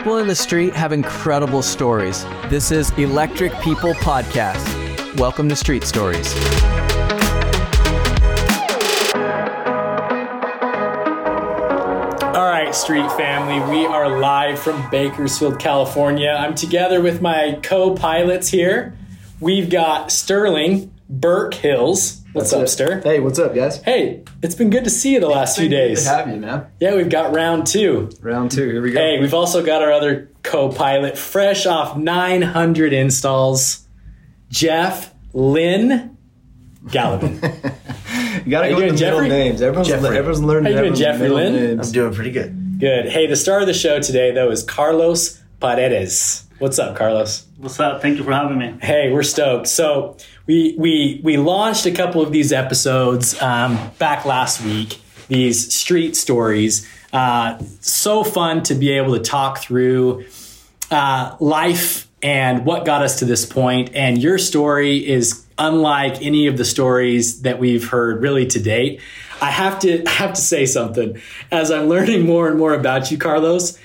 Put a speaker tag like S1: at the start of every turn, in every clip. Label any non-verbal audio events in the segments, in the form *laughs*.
S1: People in the street have incredible stories. This is Electric People Podcast. Welcome to Street Stories.
S2: All right, Street family, we are live from Bakersfield, California. I'm together with my co pilots here. We've got Sterling Burke Hills. What's up,
S3: it.
S2: Stir?
S3: Hey, what's up, guys?
S2: Hey, it's been good to see you the last few
S3: Good
S2: days.
S3: to have you, man.
S2: Yeah, we've got round two.
S3: Round two. Here we go.
S2: Hey, we've also got our other co pilot, fresh off 900 installs, Jeff Lynn Gallivan. *laughs*
S3: you gotta
S2: you
S3: go
S2: doing,
S3: with the
S2: Jeffrey?
S3: middle names. Everyone's,
S4: Jeffrey.
S3: everyone's learning.
S2: How you doing, Jeffrey
S3: middle
S2: Lynn?
S3: names.
S4: I'm doing pretty good.
S2: good. Hey, the star of the show today, though, is Carlos Paredes. What's up, Carlos?
S5: What's up? Thank you for having me.
S2: Hey, we're stoked. So we we we launched a couple of these episodes um, back last week. These street stories. Uh, so fun to be able to talk through uh, life and what got us to this point. And your story is unlike any of the stories that we've heard really to date. I have to *laughs* I have to say something. As I'm learning more and more about you, Carlos,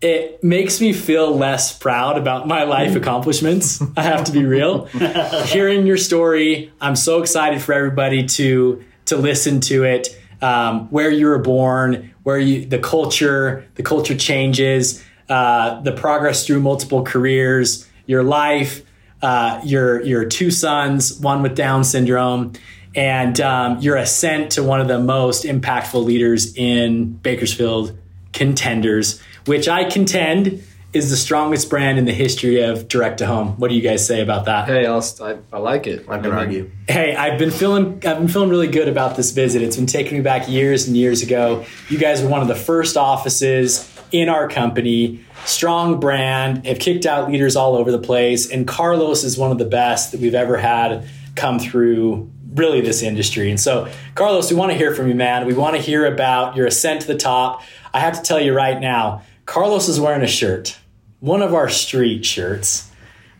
S2: it makes me feel less proud about my life accomplishments. I have to be *laughs* real. Hearing your story, I'm so excited for everybody to to listen to it. Um, where you were born, where you the culture, the culture changes, uh, the progress through multiple careers, your life, uh, your your two sons, one with Down syndrome, and um, your ascent to one of the most impactful leaders in Bakersfield contenders, which I contend is the strongest brand in the history of direct to home. What do you guys say about that?
S3: Hey, I'll, I, I like it.
S4: I can argue.
S2: Hey, I've been feeling I've been feeling really good about this visit. It's been taking me back years and years ago. You guys were one of the first offices in our company. Strong brand, have kicked out leaders all over the place, and Carlos is one of the best that we've ever had come through really this industry. And so, Carlos, we want to hear from you, man. We want to hear about your ascent to the top. I have to tell you right now, Carlos is wearing a shirt, one of our street shirts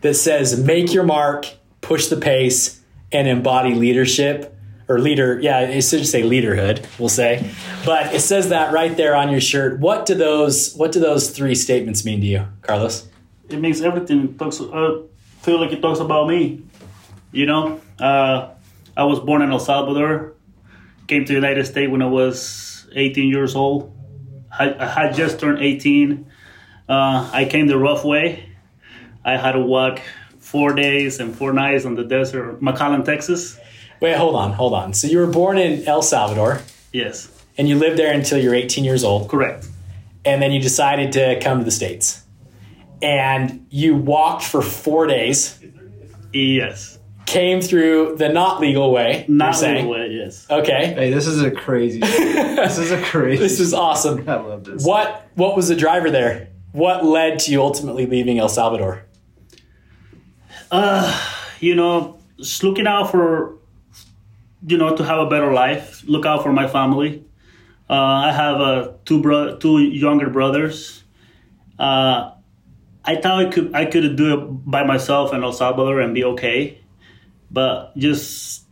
S2: that says make your mark, push the pace, and embody leadership or leader. Yeah, it should say leaderhood, we'll say. But it says that right there on your shirt. What do those what do those three statements mean to you, Carlos?
S5: It makes everything It talks. Uh, feel like it talks about me. You know, uh, I was born in El Salvador. Came to the United States when I was 18 years old. I, I had just turned 18. Uh, I came the rough way. I had to walk four days and four nights on the desert, McAllen, Texas.
S2: Wait, hold on, hold on. So you were born in El Salvador
S5: Yes,
S2: and you lived there until you're 18 years old,
S5: correct.
S2: and then you decided to come to the States. And you walked for four days,
S5: Yes,
S2: came through the not legal way. you're
S5: not
S2: saying.
S5: the way. Yes.
S2: Okay.
S3: Hey, this is a crazy. *laughs* this is a crazy.
S2: This is awesome. *laughs*
S3: I love this.
S2: What what was the driver there? What led to you ultimately leaving El Salvador?
S5: you know, just looking out for, you know, to have a better life. Look out for my family. Uh, I have uh, two bro- two younger brothers. Uh, I thought I could I could do it by myself in El Salvador and be okay, but just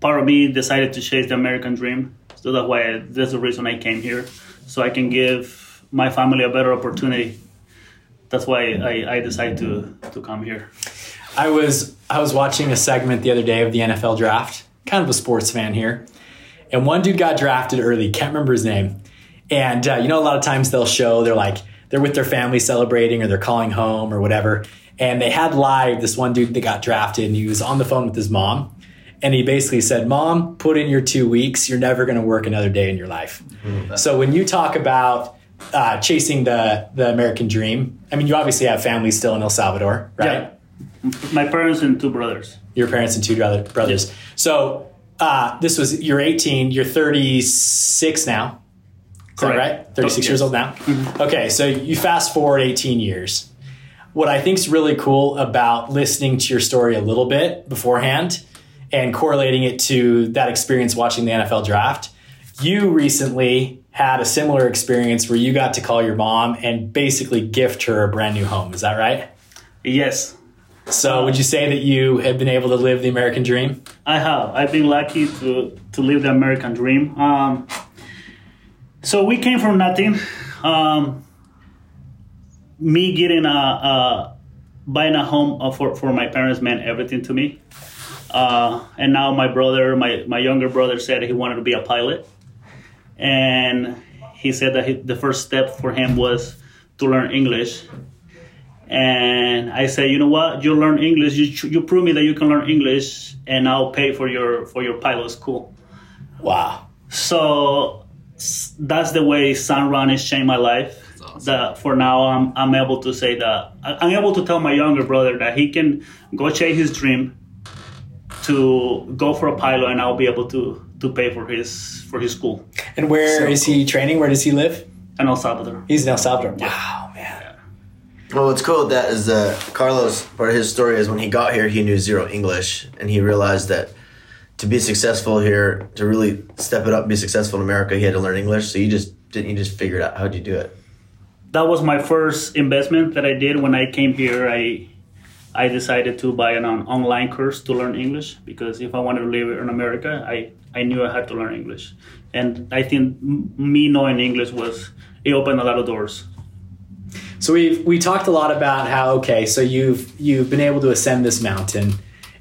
S5: part of me decided to chase the American dream. So that's why I, that's the reason I came here, so I can give my family a better opportunity. That's why I, I decided to to come here.
S2: I was I was watching a segment the other day of the NFL draft. Kind of a sports fan here, and one dude got drafted early. Can't remember his name. And uh, you know, a lot of times they'll show they're like they're with their family celebrating or they're calling home or whatever. And they had live this one dude that got drafted, and he was on the phone with his mom. And he basically said, Mom, put in your two weeks. You're never going to work another day in your life. So when you talk about uh, chasing the, the American dream, I mean, you obviously have family still in El Salvador, right?
S5: Yeah. My parents and two brothers.
S2: Your parents and two brother, brothers. So uh, this was, you're 18, you're 36 now. Is that
S5: Correct.
S2: right? 36 years
S5: Yes.
S2: old now? Okay, so you fast forward 18 years. What I think is really cool about listening to your story a little bit beforehand and correlating it to that experience watching the NFL draft, you recently had a similar experience where you got to call your mom and basically gift her a brand new home. Is that right?
S5: Yes,
S2: So, would you say that you have been able to live the American dream?
S5: I have. I've been lucky to to live the American dream. Um, so we came from nothing. Um, me getting a, a buying a home uh, for for my parents meant everything to me. Uh, and now my brother, my my younger brother, said he wanted to be a pilot, and he said that he, the first step for him was to learn English. And I said, you know what? You learn English. You you prove me that you can learn English, and I'll pay for your for your pilot school.
S2: Wow.
S5: So that's the way Sunrun has changed my life. That for now I'm I'm able to say that I- I'm able to tell my younger brother that he can go chase his dream to go for a pilot, and I'll be able to to pay for his for his school
S2: And where is
S3: So
S2: he training? Where does he live?
S5: in El Salvador.
S2: He's in El Salvador. Wow, man.
S4: Well, what's cool with that is that Carlos, part of his story is when he got here, he knew zero English, and he realized that to be successful here, to really step it up, be successful in America, he had to learn English. So you just didn't you just figured out how'd you do it?
S5: That was my first investment that I did when I came here. I I decided to buy an on- online course to learn English because if I wanted to live in America, I, I knew I had to learn English. And I think me knowing English was, it opened a lot of doors.
S2: So we've we talked a lot about how okay, so you've you've been able to ascend this mountain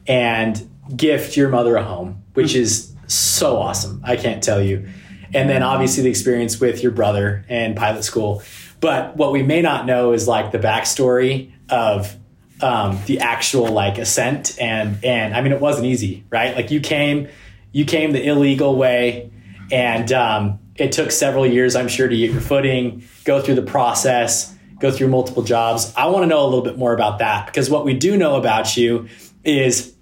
S2: and gift your mother a home, which is so awesome. I can't tell you. And then obviously the experience with your brother and pilot school. But what we may not know is like the backstory of um, the actual like ascent and and I mean it wasn't easy, right? Like you came you came the illegal way and um, it took several years, I'm sure, to get your footing, go through the process, go through multiple jobs. I want to know a little bit more about that because what we do know about you is,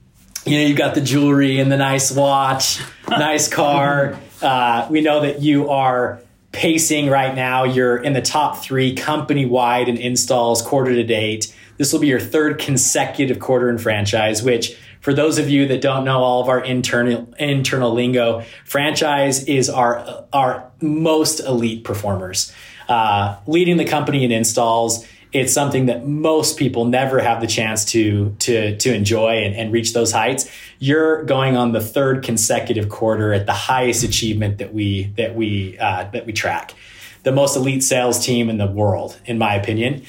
S2: you know, you got the jewelry and the nice watch, *laughs* nice car. Uh, we know that you are pacing right now. You're in the top three company wide in installs quarter to date. This will be your third consecutive quarter in franchise, which for those of you that don't know all of our internal internal lingo, franchise is our our most elite performers, uh, leading the company in installs. It's something that most people never have the chance to to to enjoy and, and reach those heights. You're going on the third consecutive quarter at the highest achievement that we that we uh, that we track, the most elite sales team in the world, in my opinion.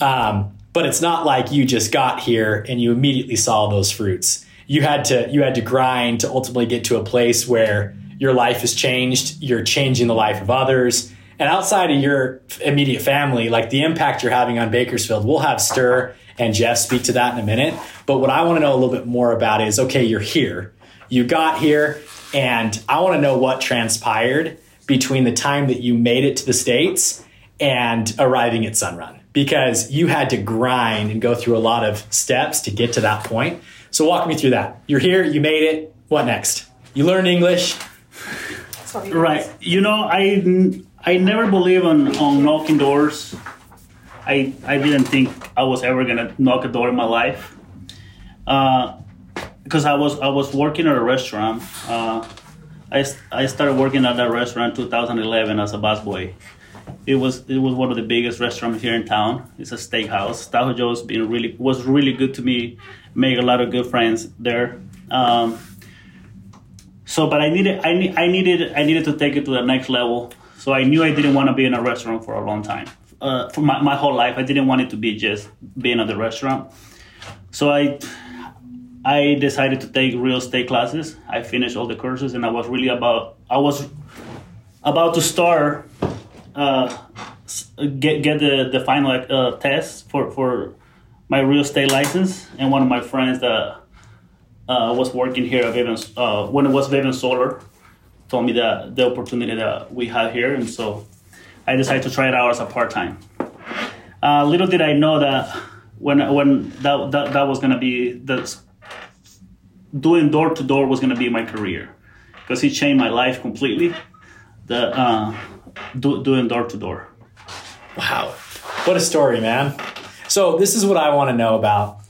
S2: Um, but it's not like you just got here and you immediately saw those fruits. You had to you had to grind to ultimately get to a place where your life has changed. You're changing the life of others. And outside of your immediate family, like the impact you're having on Bakersfield, we'll have Stir and Jeff speak to that in a minute. But what I want to know a little bit more about is okay, you're here. You got here, and I want to know what transpired between the time that you made it to the States and arriving at Sunrun because you had to grind and go through a lot of steps to get to that point. So walk me through that. You're here, you made it. What next? You learned English.
S5: Right. You know, I I never believe on, on knocking doors. I I didn't think I was ever gonna knock a door in my life. Because I was I was working at a restaurant. Uh, I, I started working at that restaurant 2011 as a busboy. It was it was one of the biggest restaurants here in town. It's a steakhouse. Tahoe Joe's been really was really good to me. Made a lot of good friends there. Um, so, but I needed, I, need, I needed, I needed to take it to the next level. So I knew I didn't want to be in a restaurant for a long time. Uh, for my, my whole life, I didn't want it to be just being at the restaurant. So I, I decided to take real estate classes. I finished all the courses, and I was really about, I was about to start, uh, get get the the final uh, test for for my real estate license. And one of my friends that uh, was working here at Vivint, uh, when it was Vivint Solar, told me that the opportunity that we have here, and so I decided to try it out as a part time. Uh, little did I know that when when that that, that was gonna be the doing door to door was gonna be my career because it changed my life completely. The uh, do, doing door to door.
S2: Wow. What a story, man. So this is what I want to know about.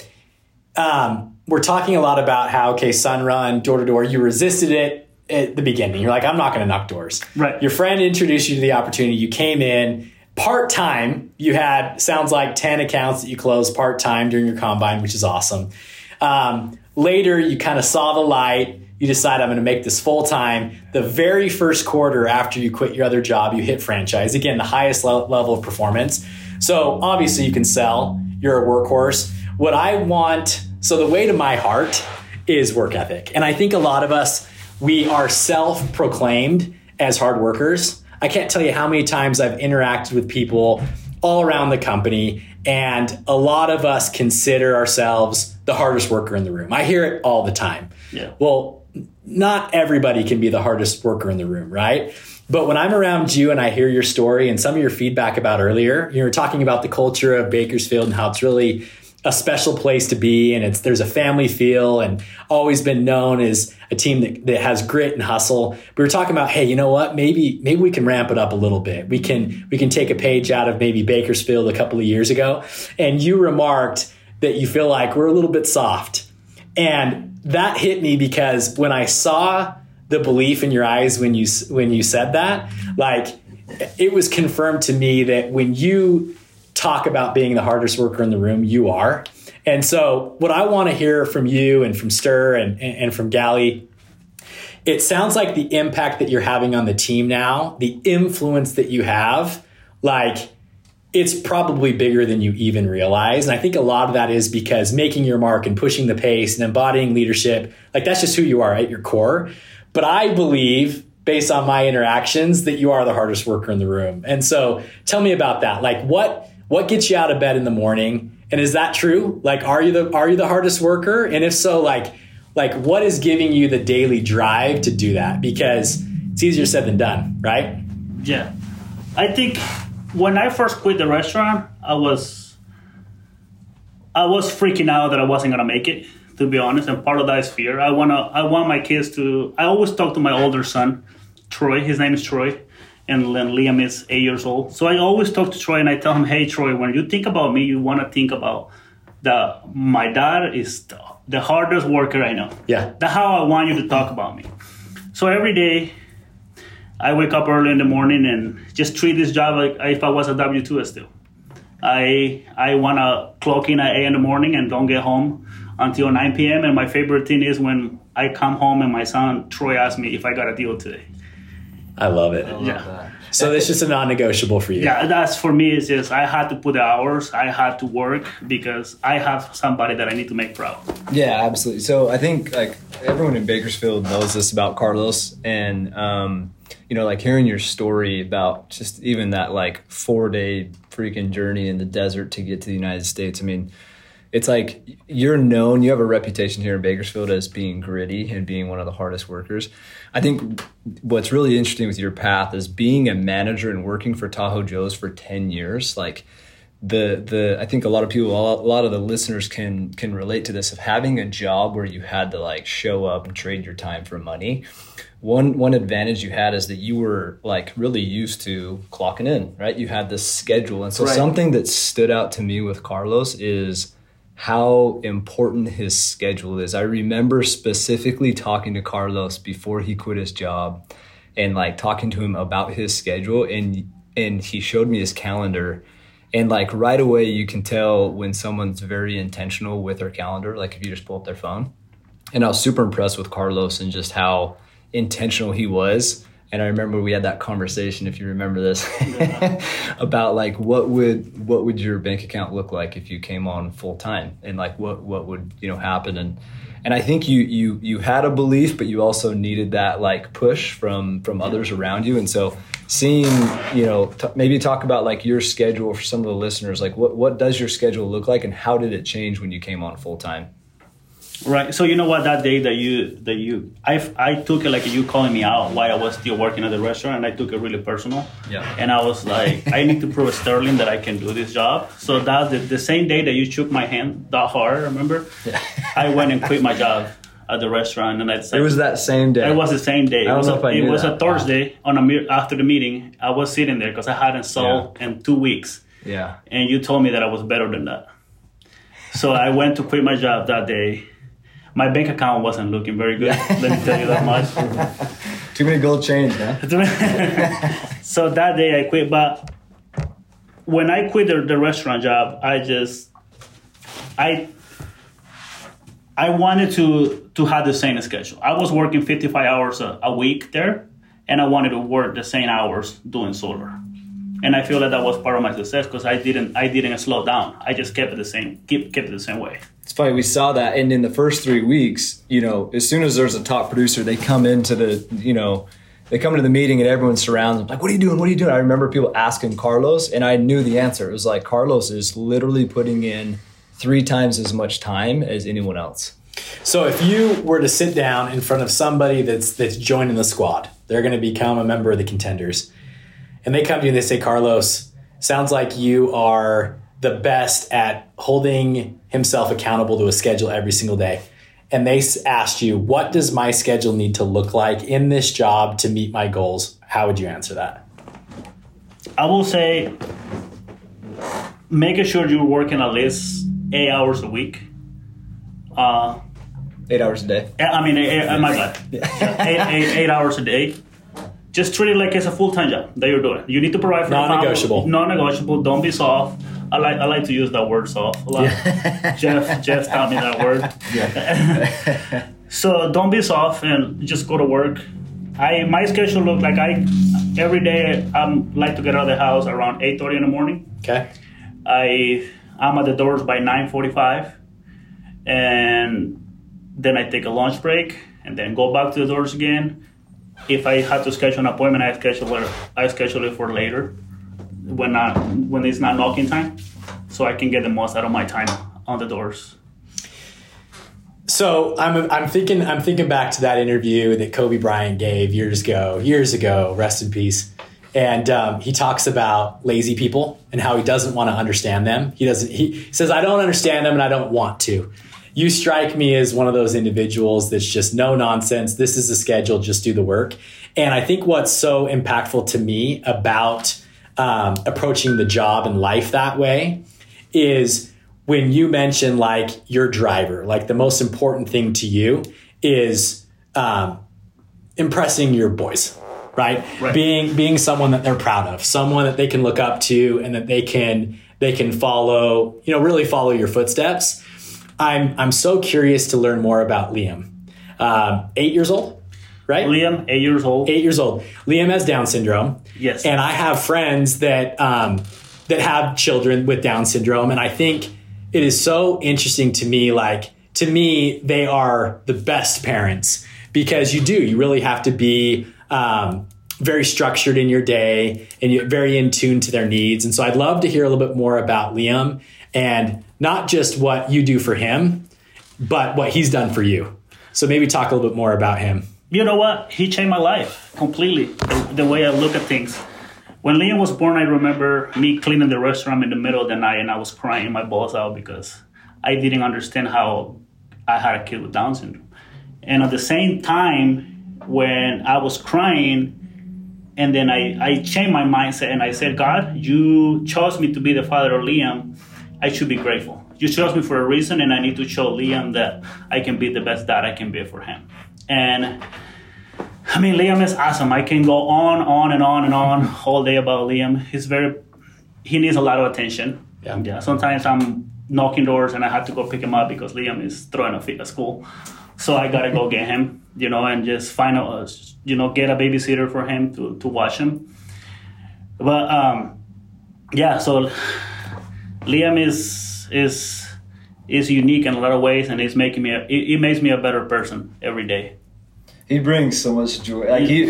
S2: Um, we're talking a lot about how, okay, Sunrun, door to door, you resisted it at the beginning. You're like, I'm not going to knock doors.
S5: Right.
S2: Your friend introduced you to the opportunity. You came in part time. You had, sounds like 10 accounts that you closed part time during your combine, which is awesome. Um, later, you kind of saw the light. you decide I'm going to make this full time. The very first quarter after you quit your other job, you hit franchise. Again, the highest le- level of performance. So obviously you can sell. You're a workhorse. What I want, so the way to my heart is work ethic. And I think a lot of us, we are self proclaimed as hard workers. I can't tell you how many times I've interacted with people all around the company, and a lot of us consider ourselves the hardest worker in the room. I hear it all the time.
S5: Yeah.
S2: Well, not everybody can be the hardest worker in the room, right? But when I'm around you and I hear your story and some of your feedback about earlier, you were talking about the culture of Bakersfield and how it's really a special place to be and it's there's a family feel and always been known as a team that, that has grit and hustle. We were talking about, hey, you know what? Maybe maybe we can ramp it up a little bit. We can we can take a page out of maybe Bakersfield a couple of years ago. And you remarked that you feel like we're a little bit soft. And that hit me because when I saw the belief in your eyes when you when you said that, like it was confirmed to me that when you talk about being the hardest worker in the room, you are. And so, what I want to hear from you and from Stir and, and from Gally, it sounds like the impact that you're having on the team now, the influence that you have, like it's probably bigger than you even realize. And I think a lot of that is because making your mark and pushing the pace and embodying leadership, like that's just who you are at your core. But I believe based on my interactions that you are the hardest worker in the room. And so tell me about that. Like what what gets you out of bed in the morning? And is that true? Like are you the are you the hardest worker? And if so, like like what is giving you the daily drive to do that? Because it's easier said than done, right?
S5: Yeah. I think when I first quit the restaurant, I was I was freaking out that I wasn't gonna make it. To be honest, and part of that is fear. I wanna I want my kids to. I always talk to my older son, Troy. His name is Troy, and then Liam is eight years old. So I always talk to Troy and I tell him, "Hey, Troy, when you think about me, you want to think about that my dad is the, the hardest worker I know.
S2: Yeah.
S5: That's how I want you to talk about me. So every day, I wake up early in the morning and just treat this job like if I was a W two still. I I want to clock in at eight in the morning and don't get home until 9 p.m. And my favorite thing is when I come home and my son Troy asks me if I got a deal today.
S2: I love it.
S5: Yeah.
S2: So it's just a non-negotiable for you.
S5: Yeah, that's for me. It's just I had to put the hours. I had to work because I have somebody that I need to make proud.
S3: Yeah, absolutely. So I think like everyone in Bakersfield knows this about Carlos, and um, you know, like hearing your story about just even that like four day freaking journey in the desert to get to the United States. I mean, it's like you're known. You have a reputation here in Bakersfield as being gritty and being one of the hardest workers. I think what's really interesting with your path is being a manager and working for Tahoe Joe's for ten years, like the the I think a lot of people a lot of the listeners can can relate to this of having a job where you had to like show up and trade your time for money. One one advantage you had is that you were like really used to clocking in, right? You had this schedule. And so
S2: Right.
S3: something that stood out to me with Carlos is how important his schedule is. I remember specifically talking to Carlos before he quit his job and like talking to him about his schedule and and he showed me his calendar. And like right away you can tell when someone's very intentional with their calendar like if you just pull up their phone. And i was super impressed with carlos and just how intentional he was and i remember we had that conversation if you remember this *laughs* about like what would what would your bank account look like if you came on full time and like what what would you know happen and and I think you you you had a belief, but you also needed that like push from from others around you. And so, seeing you know t- maybe talk about like your schedule for some of the listeners. Like, what what does your schedule look like, and how did it change when you came on full time?
S5: Right. So you know what? That day that you that you I I took it like you calling me out while I was still working at the restaurant, and I took it really personal.
S3: Yeah.
S5: And I was like, I need to prove Sterling that I can do this job. So that the, the same day that you shook my hand that hard, remember?
S3: Yeah.
S5: I went and quit my job at the restaurant, and I
S3: It was that same day.
S5: It was the same day.
S3: I don't
S5: it was,
S3: know
S5: a,
S3: if I
S5: it was a Thursday on a after the meeting. I was sitting there because I hadn't sold in two weeks,
S3: yeah.
S5: and you told me that I was better than that. So I went to quit my job that day. My bank account wasn't looking very good. Let me tell you that much. *laughs*
S3: Too many gold chains, man. *laughs*
S5: so that day I quit. But when I quit the, the restaurant job, I just I I wanted to to have the same schedule. I was working 55 hours a, a week there, and I wanted to work the same hours doing solar. And I feel that that was part of my success because I didn't I didn't slow down. I just kept it the same keep kept it the same way.
S3: It's funny we saw that, and in the first three weeks, you know, as soon as there's a top producer, they come into the, you know, they come into the meeting and everyone surrounds them like, "What are you doing? What are you doing?" I remember people asking Carlos, and I knew the answer. It was like Carlos is literally putting in three times as much time as anyone else.
S2: So if you were to sit down in front of somebody that's that's joining the squad, they're going to become a member of the contenders, and they come to you and they say, "Carlos, sounds like you are the best at holding himself accountable to a schedule every single day." And they asked you, "What does my schedule need to look like in this job to meet my goals?" How would you answer that?
S5: I will say making sure you're working at least eight hours a week. Uh,
S3: Eight hours a day.
S5: I mean, eight, eight, my bad. *laughs* eight, eight, eight hours a day. Just treat it like it's a full time job that you're doing. You need to provide for the family.
S2: Non-negotiable.
S5: Non-negotiable. Don't be soft. I like I like to use that word soft a lot. Jeff Jeff taught me that word. Yeah. *laughs* so don't be soft and just go to work. I my schedule look like I every day I'm like to get out of the house around eight thirty in the morning.
S2: Okay.
S5: I I'm at the doors by nine forty five, and then I take a lunch break and then go back to the doors again. If I have to schedule an appointment, I schedule it. I schedule it for later when not when it's not knocking time, so I can get the most out of my time on the doors.
S2: So I'm I'm thinking I'm thinking back to that interview that Kobe Bryant gave years ago, years ago. Rest in peace. And um, he talks about lazy people and how he doesn't want to understand them. He doesn't. He says, "I don't understand them, and I don't want to." You strike me as one of those individuals that's just no nonsense. This is the schedule. Just do the work. And I think what's so impactful to me about um, approaching the job and life that way is when you mention like your driver, like the most important thing to you is um, impressing your boys, right?
S5: Right.
S2: Being being someone that they're proud of, someone that they can look up to, and that they can they can follow. You know, really follow your footsteps. I'm I'm so curious to learn more about Liam. Um, eight years old, right?
S5: Liam, eight years old.
S2: eight years old. Liam has Down syndrome.
S5: Yes.
S2: And I have friends that um, that have children with Down syndrome, and I think it is so interesting to me. Like to me, they are the best parents because you do. You really have to be. Um, very structured in your day and you're very in tune to their needs. And so I'd love to hear a little bit more about Liam and not just what you do for him, but what he's done for you. So maybe talk a little bit more about him.
S5: You know what? He changed my life completely. The, the way I look at things. When Liam was born, I remember me cleaning the restaurant in the middle of the night, and I was crying my balls out because I didn't understand how I had a kid with Down syndrome. And at the same time, when I was crying, and then I, I changed my mindset and I said, God, you chose me to be the father of Liam. I should be grateful. You chose me for a reason, and I need to show Liam that I can be the best dad I can be for him. And I mean, Liam is awesome. I can go on, on, and on and on *laughs* all day about Liam. He's very, he needs a lot of attention.
S2: Yeah.
S5: Yeah. Sometimes I'm knocking doors and I have to go pick him up because Liam is throwing a fit at school. So I gotta go get him, you know, and just find a, you know, get a babysitter for him to, to watch him. But um, yeah, so Liam is is is unique in a lot of ways, and it's making me a, it, it makes me a better person every day.
S3: He brings so much joy. Like he,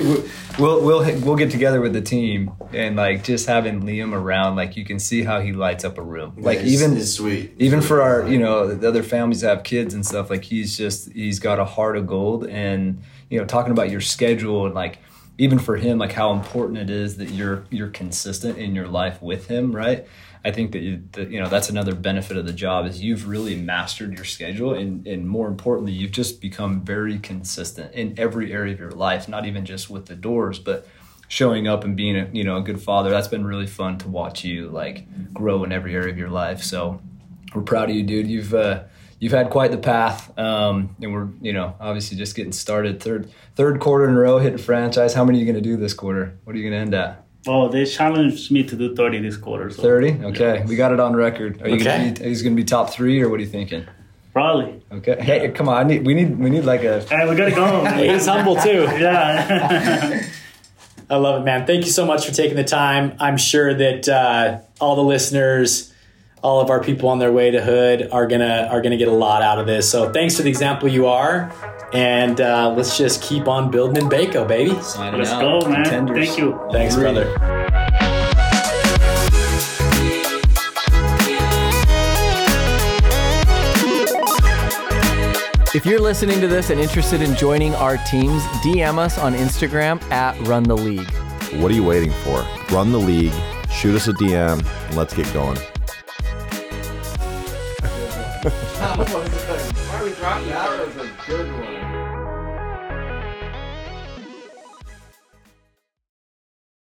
S3: we'll we'll we'll get together with the team and like just having Liam around. Like you can see how he lights up a room. Like
S4: It's-
S3: even
S4: it's sweet.
S3: even for our you know the other families that have kids and stuff. Like he's just he's got a heart of gold. And you know talking about your schedule and like even for him like how important it is that you're you're consistent in your life with him. Right. I think that you, that, you know that's another benefit of the job is you've really mastered your schedule and, and more importantly you've just become very consistent in every area of your life not even just with the doors but showing up and being a you know a good father. That's been really fun to watch you like grow in every area of your life. So we're proud of you dude. You've uh, you've had quite the path um, and we're you know obviously just getting started. Third third quarter in a row hitting franchise. How many are you going to do this quarter? What are you going to end at
S5: Oh, they challenged me to do 30 this quarter. So
S3: 30 okay we got it on record are you
S2: Okay.
S3: gonna be, he's going to be top three or what are you thinking
S5: Probably.
S3: Okay. Hey, come on. I need. We need. We need like a.
S5: Hey, we gotta go. *laughs*
S2: He's humble too. *laughs*
S5: yeah. *laughs*
S2: I love it, man. Thank you so much for taking the time. I'm sure that uh, all the listeners, all of our people on their way to Hood are gonna are gonna get a lot out of this. So thanks for the example you are, and uh, let's just keep on building in Baco, baby.
S3: Signing
S5: Let's
S3: out.
S5: go, man.
S3: Contenders.
S5: Thank you.
S2: Thanks, brother.
S1: If you're listening to this and interested in joining our teams, DM us on Instagram at Run the League.
S6: What are you waiting for? Run the league, shoot us a DM, and let's get going.
S7: That was a good one.